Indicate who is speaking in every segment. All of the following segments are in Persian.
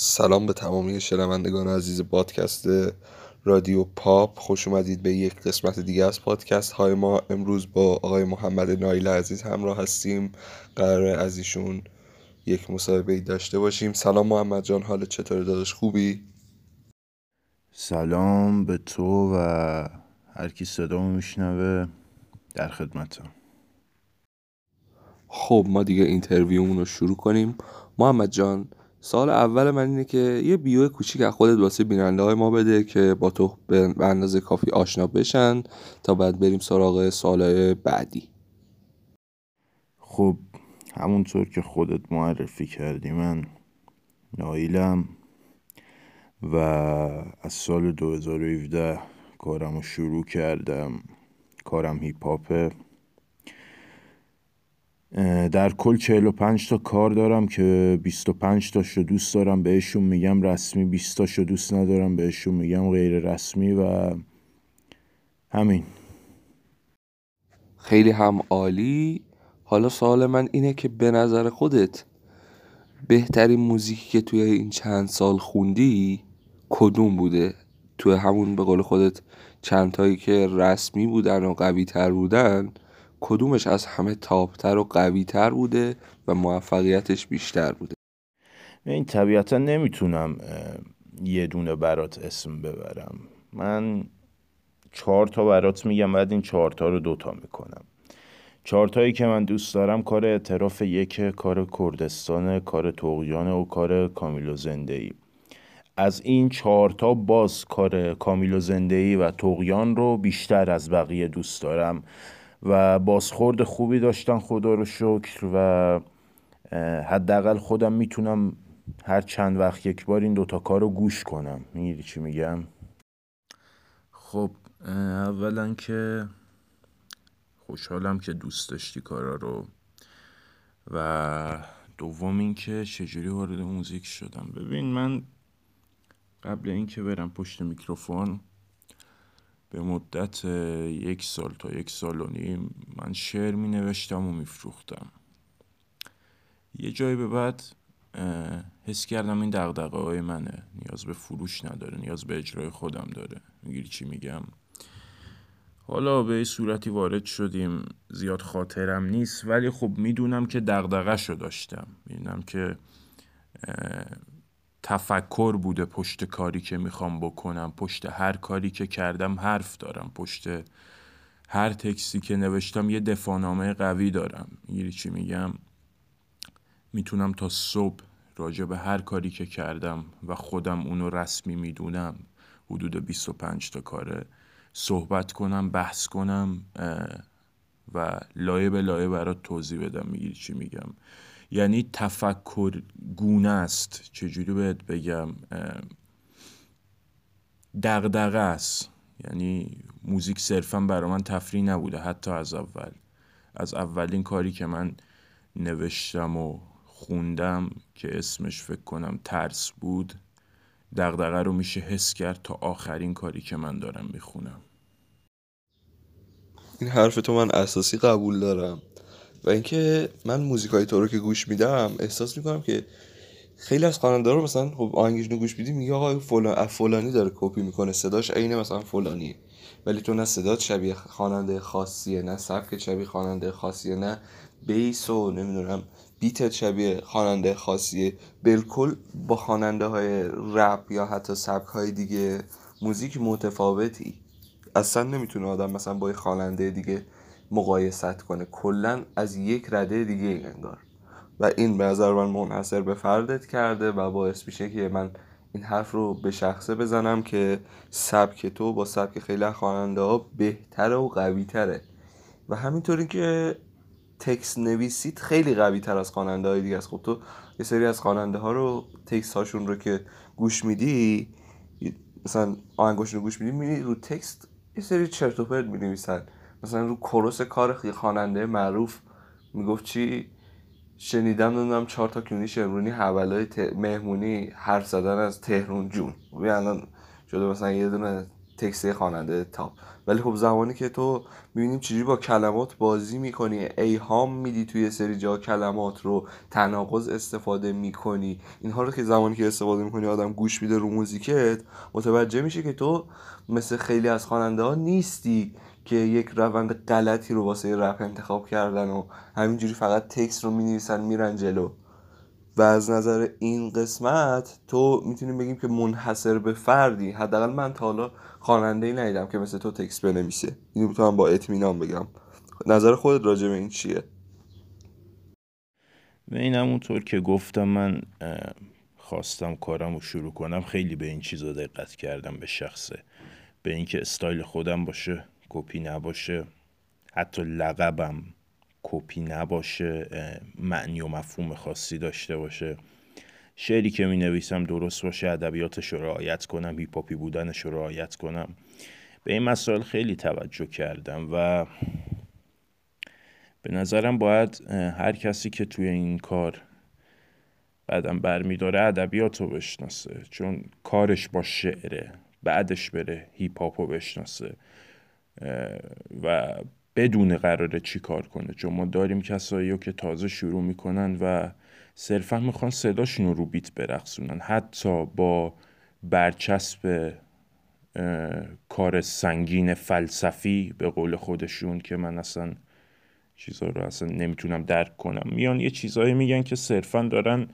Speaker 1: سلام به تمامی شنوندگان عزیز پادکست رادیو پاپ. خوش اومدید به یک قسمت دیگه از پادکست های ما. امروز با آقای محمد نایل عزیز همراه هستیم. قرار از ایشون یک مصاحبه داشته باشیم. سلام محمد جان حال چطور؟ داداش خوبی؟
Speaker 2: سلام به تو و هر کی صدا میشنوه در خدمتم
Speaker 1: خب ما دیگه interview مون رو شروع کنیم. محمد جان سوال اول من اینه که یه bio کوچیک از خودت واسه بیننده های ما بده که با تو به اندازه کافی آشنا بشن تا بعد بریم سراغ سوالهای بعدی.
Speaker 2: خب همونطور که خودت معرفی کردی من نایلم و از سال 2017 کارم رو شروع کردم. کارم هیپ هاپه در کل 45 تا کار دارم که 25 تاشو دوست دارم بهشون میگم رسمی 20 تاشو دوست ندارم بهشون میگم غیر رسمی و همین.
Speaker 1: خیلی هم عالی. حالا سوال من اینه که به نظر خودت بهترین موزیکی که توی این چند سال خوندی کدوم بوده؟ توی همون به قول خودت چند تایی که رسمی بودن و قوی تر بودن کدومش از همه تاپتر و قویتر بوده و موفقیتش بیشتر بوده؟
Speaker 2: این طبیعتا نمی‌تونم یه دونه برات اسم ببرم. من چهار تا برات میگم بعد این چهار تا رو دوتا می‌کنم. چهار تایی که من دوست دارم کار اعتراف یک کار کردستان کار توقیان و کار کامیل و زنده ای از این چهارتا باز کار کامیل و زنده ای و توقیان رو بیشتر از بقیه دوست دارم. و بازخورد خوبی داشتن خدا رو شکر و حداقل خودم می‌تونم هر چند وقت یک بار این دوتا کار رو گوش کنم. می‌گیری چی میگم؟ خب اولا که خوشحالم که دوست داشتی کارا رو و دوم اینکه چجوری وارد موزیک شدم. ببین من قبل اینکه برم پشت میکروفون به مدت یک سال تا یک سال و نیم من شعر می نوشتم و می فروختم. یه جایی به بعد حس کردم این دقدقه های منه. نیاز به فروش نداره نیاز به اجرای خودم داره. می‌گیری چی میگم؟ حالا به صورتی وارد شدیم. زیاد خاطرم نیست ولی خب می‌دونم که دقدقه شو داشتم. می‌دونم که تفکر بوده پشت کاری که می‌خوام بکنم پشت هر کاری که کردم حرف دارم پشت هر تکستی که نوشتم یه دفاعنامه قوی دارم. می‌گیری چی میگم؟ می‌تونم تا صبح راجع به هر کاری که کردم و خودم اونو رسمی می‌دونم حدود 25 تا کاره صحبت کنم بحث کنم و لایه به لایه برات توضیح بدم. می‌گیری چی میگم؟ یعنی تفکر گونه است. چجوری بهت بگم؟ دغدغه است. یعنی موزیک صرفا برای من تفریح نبوده حتی از اول. از اولین کاری که من نوشتم و خوندم که اسمش فکر کنم ترس بود دغدغه رو میشه حس کرد تا آخرین کاری که من دارم می‌خونم.
Speaker 1: این حرف تو من اساسی قبول دارم. و اینکه من موزیکای تو رو که گوش میدم احساس می‌کنم که خیلی از خواننده رو مثلا خب آهنگش گوش میدی میگه آقا فلان فلانی داره کپی می‌کنه صداش عین مثلا فلانی ولی تو نه صدات شبیه خواننده خاصیه نه سبک شبیه خواننده خاصیه نه بیس و نمی‌دونم بیتت شبیه خواننده خاصیه. بالکل با خواننده های رپ یا حتی سبک های دیگه موزیک متفاوتی. اصلا نمی‌تونه آدم مثلا با خواننده دیگه مقایست کنه. کلا از یک رده دیگه انگار. و این به نظر من منحصر به فردت کرده و باعث میشه که من این حرف رو به شخصه بزنم که سبک تو با سبک خیلی خواننده ها بهتره و قوی تره و همینطوری که تکس نویسید خیلی قوی تر از خواننده های دیگه است. خب تو یه سری از خواننده ها رو تکس هاشون رو که گوش میدی مثلا آهنگاشون رو گوش میدی میدی رو تکست یه سری چرت و پرت می نویسن مثلا رو کروس کار خواننده معروف می‌گفت چی؟ شنیدم نمی‌دونم چهار تا کیونی شمرونی حولای مهمونی حرف زدن از تهرون جون. الان شده مثلا یه دونه تکسته خواننده تاپ. ولی خب زمانی که تو می‌بینیم چجوری با کلمات بازی می‌کنی ایهام میدی توی سری جا کلمات رو تناقض استفاده می‌کنی. اینها رو که زمانی که استفاده می‌کنی آدم گوش میده رو موزیکت متوجه میشه که تو مثل خیلی از خواننده ها نیستی. که یک روند غلطی رو واسه رپ انتخاب کردن و همینجوری فقط تکس رو می‌نویسن میرن جلو. و از نظر این قسمت تو می‌تونیم بگیم که منحصر به فردی. حداقل من تا حالا خواننده ای ندیدم که مثل تو تکس بنویسه. اینو می‌تونم با اطمینان بگم. نظر خودت راجع به این چیه؟
Speaker 2: و این همونطور که گفتم من خواستم کارم رو شروع کنم خیلی به این چیزا دقت کردم به شخصه. به اینکه استایل خودم باشه. کپی نباشه حتی لقبم کپی نباشه معنی و مفهوم خاصی داشته باشه. شعری که می نویسم درست باشه ادبیاتش رو رعایت کنم هیپاپی بودنش رو رعایت کنم. به این مسائل خیلی توجه کردم و به نظرم باید هر کسی که توی این کار بعدم برمیداره ادبیات رو بشناسه. چون کارش با شعره بعدش بره هیپ رو بشناسه. و بدون قراره چی کار کنه. چون ما داریم کسایی که تازه شروع می‌کنن و صرفا می‌خوان صداشون رو بیت برقصونن. حتی با برچسب کار سنگین فلسفی به قول خودشون که من اصلا چیزا رو اصلا نمی‌تونم درک کنم. میان یه چیزایی میگن که صرفا دارن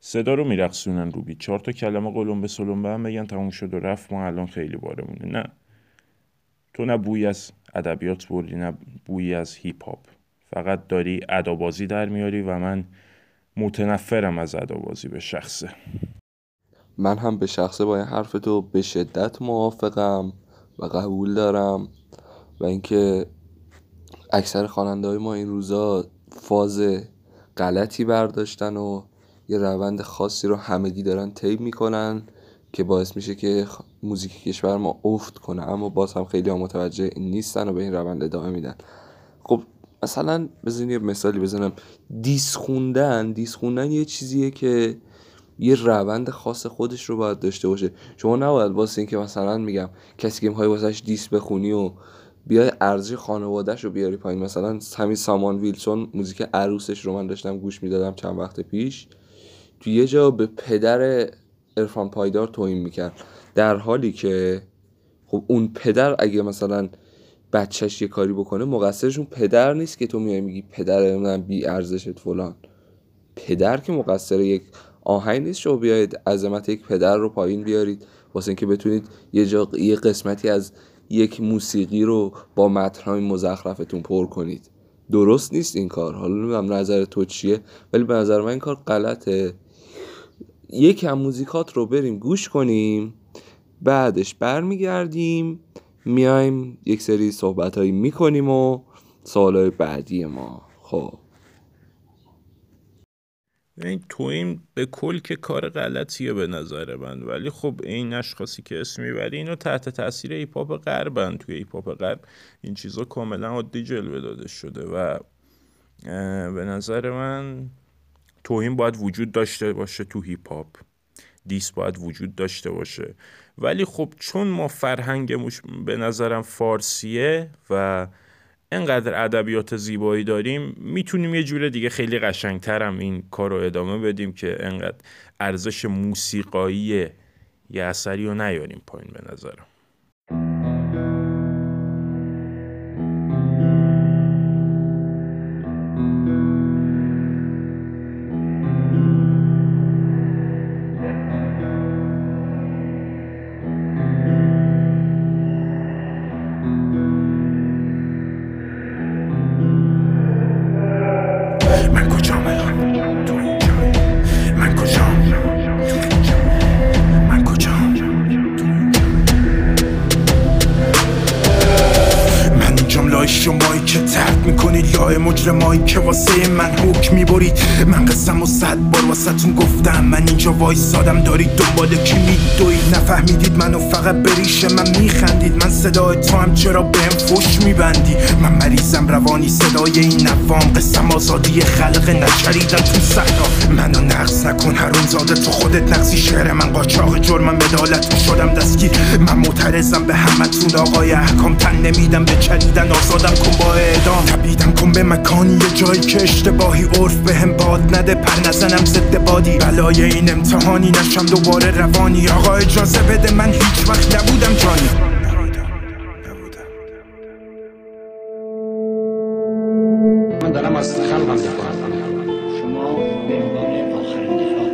Speaker 2: صدا رو میرقصونن رو بیت. چهار تا کلمه قلم به سلم به هم بگن تموم شد و رفت ما الان خیلی بارمونه. نه. تو نه بوی از ادبیات بردی نه بویی از هیپ هاپ فقط داری ادابازی در میاری و من متنفرم از ادابازی به شخصه.
Speaker 1: من هم به شخصه با این حرف تو به شدت موافقم و قبول دارم و اینکه اکثر خواننده های ما این روزا فاز غلطی برداشتن و یه روند خاصی رو همگی دارن طی می‌کنن. که باعث میشه که موزیک کشور ما افت کنه اما باز هم خیلی هم متوجه نیستن و به این روند ادامه میدن. خب مثلا بزنین یه مثالی بزنم. دیس خوندن دیس خوندن یه چیزیه که یه روند خاص خودش رو باید داشته باشه. شما نباید واسه اینکه مثلا میگم کسی که می‌خوای واسهش دیس بخونی و بیای ارزی خانوادهش رو بیاری پایین. مثلا همین سامان ویلسون موزیک عروسش رو من داشتم گوش می‌دادم چند وقت پیش. تو یه جا به پدر ارفان پایدار توهین می‌کرد. در حالی که خب اون پدر اگه مثلا بچهش یه کاری بکنه مقصرشون پدر نیست که تو میای میگی پدر من بی ارزشت فلان. پدر که مقصر یک آهنگ نیست. شما بیاید عظمت یک پدر رو پایین بیارید. واسه اینکه بتونید یه جا یه قسمتی از یک موسیقی رو با متنهای مزخرفتون پر کنید. درست نیست این کار. حالا نمی‌دونم نظر تو چیه ولی به نظر من این کار غلطه. یکم موزیکات رو بریم گوش کنیم بعدش برمیگردیم میایم یک سری صحبت هایی می‌کنیم و سوالای بعدی ما. خب.
Speaker 2: این تو این به کل که کار غلطیه به نظر من ولی خب این اشخاصی که اسم می‌بری اینو تحت تاثیر hip hop غربن. توی hip hop غرب این چیزا کاملا عادی جلوه داده شده و به نظر من توهین باید وجود داشته باشه تو هیپ هاپ دیس باید وجود داشته باشه. ولی خب چون ما فرهنگموش به نظرم فارسیه و انقدر ادبیات زیبایی داریم می‌تونیم یه جور دیگه خیلی قشنگترم این کار رو ادامه بدیم که انقدر ارزش موسیقایی یه اثری رو نیاریم پایین به نظرم.
Speaker 3: های مجرمایی که واسه من حکم می‌برید. من قسم و صد بار واسهتون گفتم. من اینجا وای سادم دارید دنبال کی میدوید؟ نفهمیدید منو فقط بریش من میخندید. من صدای تو هم چرا بهم فش میبندی من مریضم. روانی صدای این نفام قسم آزادی خلق نچریدم تو صحرا. منو نقص نکن. هر هرون زاده تو خودت نقصی شعر من قاچاق جرمم بدالت شدم دستگیر. من معترضم به همتون. آقای احکام تن نمیدم. به چریدن آزادم. کن با اعدام. تبیدم کن به مکانی یه جایی که اشتباهی عرف به هم باد نده پر نزنم ضد بادی. بلای این امتحانی نشم دوباره روانی. آقا اجازه بده من هیچ وقت نبودم جانی.
Speaker 4: من دارم از خلقم دفاع
Speaker 5: شما به عنوان آخرین دفاع.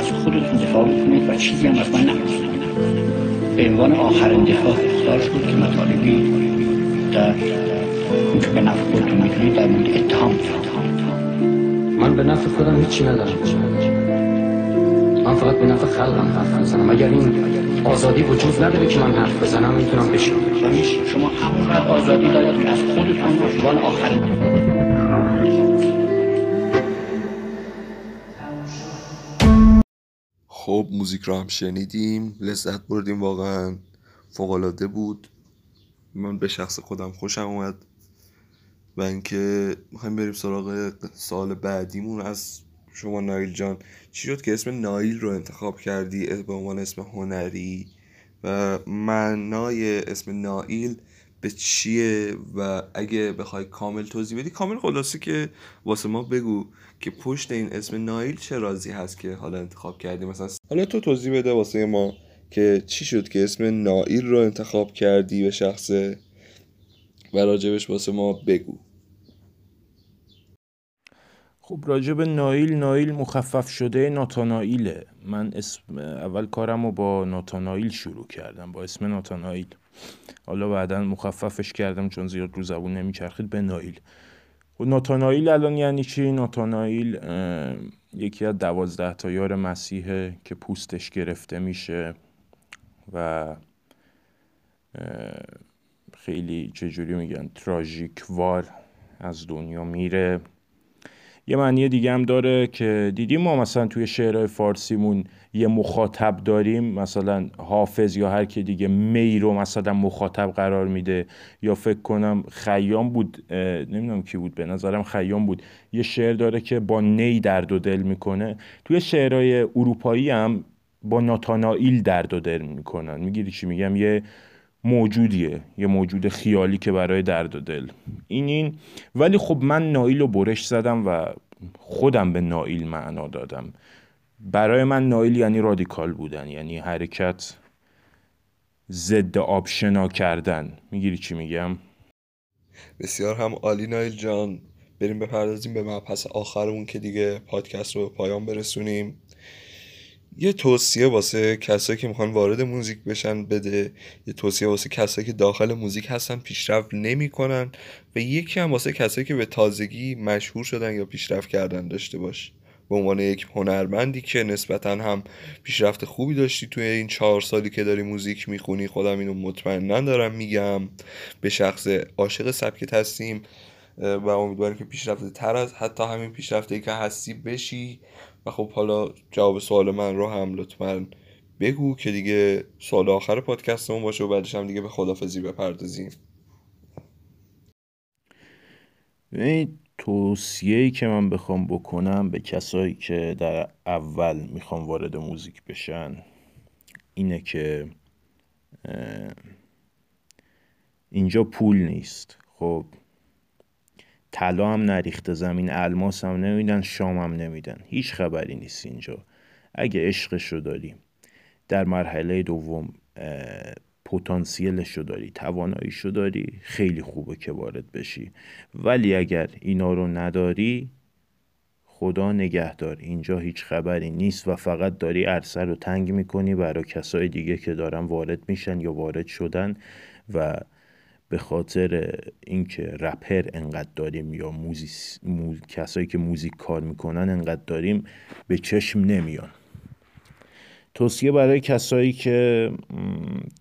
Speaker 5: از خودتون دفاع و چیزی هم از من نمی‌کنید به عنوان آخرین دفاع اختار شد که مطالبی به نفع خودتون می‌کنید در مورد اتهام
Speaker 4: من به نفع خودم هیچی ندارم. من فقط به نفع خلقم حرف می‌زنم. اگر این آزادی وجود نداره که من حرف بزنم می‌تونم بشم
Speaker 5: شما همونقدر آزادی دارید که از خودتون به عنوان آخرین.
Speaker 1: خب موزیک رو هم شنیدیم. لذت بردیم واقعا. فوقالعاده بود. من به شخص خودم خوشم اومد. و اینکه می‌خوایم بریم سراغ سال بعدیمون از شما نایل جان. چی شد که اسم نایل رو انتخاب کردی؟ به عنوان اسم هنری. و معنای اسم نایل به چیه؟ و اگه بخوای کامل توضیح بدی کامل خلاصه که واسه ما بگو که پشت این اسم نایل چه رازی هست که حالا انتخاب کردی؟ مثلا حالا تو توضیح بده واسه ما که چی شد که اسم نایل رو انتخاب کردی به شخصه و راجبش واسه ما بگو.
Speaker 2: خب راجب نایل نایل مخفف شده ناتانائیله. من اسم اول کارم رو با ناتانائیل شروع کردم با اسم ناتانائیل. حالا بعدا مخففش کردم چون زیاد رو زبون نمیچرخید به نایل. خب ناتانائیل الان یعنی چی؟ ناتانائیل یکی از دوازده تا یار مسیحه که پوستش گرفته میشه و خیلی چجوری میگن تراژیک وار از دنیا میره. یه معنی دیگه هم داره که دیدیم ما مثلا توی شعرهای فارسیمون یه مخاطب داریم؟ مثلا حافظ یا هر که دیگه می رو مثلا مخاطب قرار میده. یا فکر کنم خیام بود نمی‌دونم کی بود به نظرم خیام بود. یه شعر داره که با نی درد و دل می‌کنه. توی شعرهای اروپایی هم با ناتانائیل درد و دل می‌کنن. می‌گیری چی میگم؟ یه موجودیه یه موجود خیالی که برای درد و دل. این این. ولی خب من نایل رو برش زدم و خودم به نایل معنا دادم. برای من نایل یعنی رادیکال بودن یعنی حرکت ضد آبشنا کردن. می‌گیری چی میگم؟
Speaker 1: بسیار هم عالی نایل جان. بریم بپردازیم به مبحث آخرمون که دیگه پادکست رو به پایان برسونیم. یه توصیه واسه کسایی که می‌خوان وارد موزیک بشن بده. یه توصیه واسه کسایی که داخل موزیک هستن پیشرفت نمی‌کنن و یکی هم واسه کسایی که به تازگی مشهور شدن یا پیشرفت کردن داشته باش. به عنوان یک هنرمندی که نسبتا هم پیشرفت خوبی داشتی توی این چهار سالی که داری موزیک می‌خونی خودم اینو مطمئنا دارم میگم. به شخص عاشق سبکت هستیم و امیدوارم که پیشرفته تر از حتی همین پیشرفته که هستی بشی. و خب حالا جواب سوال من رو هم لطفا بگو که دیگه سال آخر پادکستمون باشه و بعدش هم دیگه به خدافزی بپردازیم.
Speaker 2: توصیه که من بخوام بکنم به کسایی که در اول می‌خوام وارد موزیک بشن اینه که اینجا پول نیست. خب طلا هم نریخته زمین الماس هم نمیدن شام هم نمیدن. هیچ خبری نیست اینجا. اگه عشقش رو داری در مرحله دوم پتانسیلش رو داری تواناییش رو داری خیلی خوبه که وارد بشی. ولی اگر اینا رو نداری خدا نگهدار. اینجا هیچ خبری نیست و فقط داری عرصه رو تنگ می‌کنی برای کسای دیگه که دارن وارد میشن یا وارد شدن و به خاطر اینکه رپر انقدر داریم یا موزیس، مو... کسایی که موزیک کار می‌کنن انقدر داریم به چشم نمیان. توصیه برای کسایی که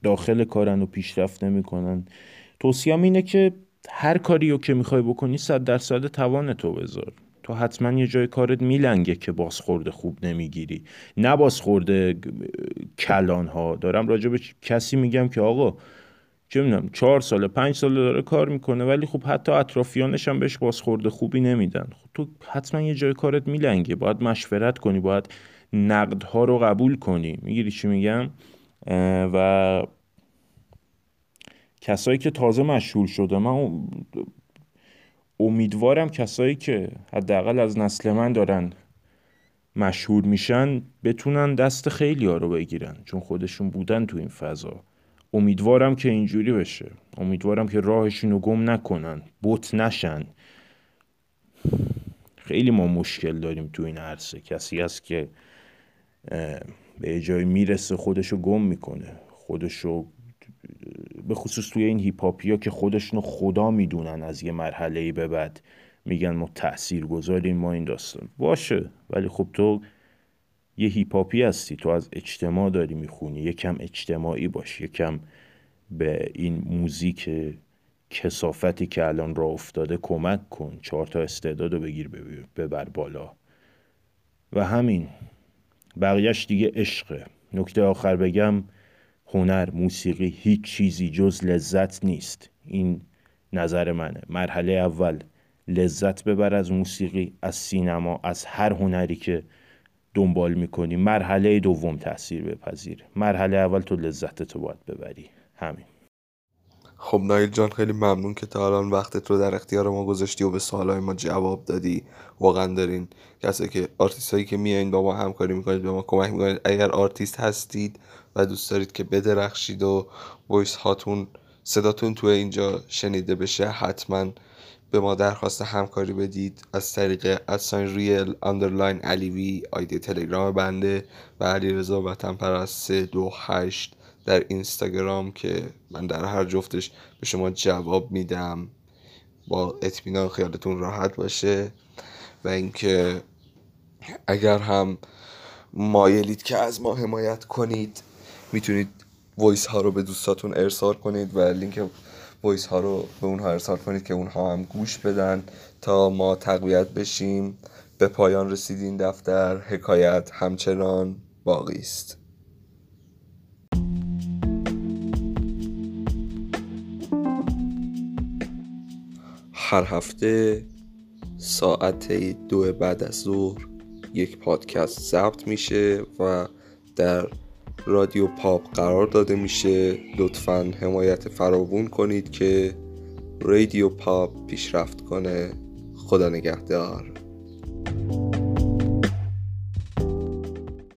Speaker 2: داخل کارن و پیشرفت نمی‌کنن توصیه اینه که هر کاری رو که می‌خوای بکنی صد درصد توان تو بذار. تو حتما یه جای کارت میلنگه که بازخورده خوب نمی‌گیری. نه بازخورده کلان ها دارم راجع به کسی میگم که آقا چه می‌دونم چهار ساله پنج ساله داره کار می‌کنه ولی خب حتی اطرافیانش هم بهش بازخورده خوبی نمیدن. خب تو حتما یه جای کارت میلنگه. باید مشورت کنی باید نقدها رو قبول کنی. می‌گیری چی میگم؟ و کسایی که تازه مشهور شده من امیدوارم کسایی که حداقل از نسل من دارن مشهور میشن بتونن دست خیلی ها رو بگیرن. چون خودشون بودن تو این فضا. امیدوارم که اینجوری بشه. امیدوارم که راهشون رو گم نکنن. بوت نشن. خیلی ما مشکل داریم تو این عرصه. کسی هست که به جای می‌رسه خودشو گم می‌کنه. خودشو به خصوص توی این هیپاپیا که خودشونو خدا می‌دونن از یه مرحله به بعد. میگن ما تأثیر گذاریم ما این داستان. باشه. ولی خب تو یه هیپاپی هستی. تو از اجتماع داری می‌خونی. یکم اجتماعی باش. یکم به این موزیک کسافتی که الان را افتاده کمک کن. چهار تا استعداد رو بگیر ببر بالا. و همین. بقیهش دیگه عشقه نکته آخر بگم. هنر موسیقی هیچ چیزی جز لذت نیست. این نظر منه. مرحله اول. لذت ببر از موسیقی از سینما از هر هنری که دنبال می‌کنی مرحله دوم تاثیر بپذیر. مرحله اول تو لذت تو باید ببری. همین.
Speaker 1: خب نایل جان خیلی ممنون که تا الان وقتت رو در اختیار ما گذاشتی و به سوالای ما جواب دادی. واقعا دارین کسی که آرتیست هایی که میایین با ما همکاری می‌کنید به ما کمک می‌کنید. اگر آرتیست هستید و دوست دارید که بدرخشید و voice هاتون صداتون تو اینجا شنیده بشه حتما به ما درخواست همکاری بدید از طریق at sign real underline علیوی ID تلگرام بنده و علی رضا وطن پرست 328 در اینستاگرام که من در هر جفتش به شما جواب میدم. با اطمینان خیالتون راحت باشه و اینکه اگر هم مایلید که از ما حمایت کنید می‌تونید voice ها رو به دوستاتون ارسال کنید و لینک voice ها رو به اونها ارسال کنید که اونها هم گوش بدن تا ما تقویت بشیم. به پایان رسید این دفتر. حکایت همچنان باقی است. هر هفته ساعت دو بعد از ظهر یک پادکست ضبط میشه و در رادیو پاپ قرار داده میشه. لطفا حمایت فراوون کنید که رادیو پاپ پیشرفت کنه. خدا نگهدار.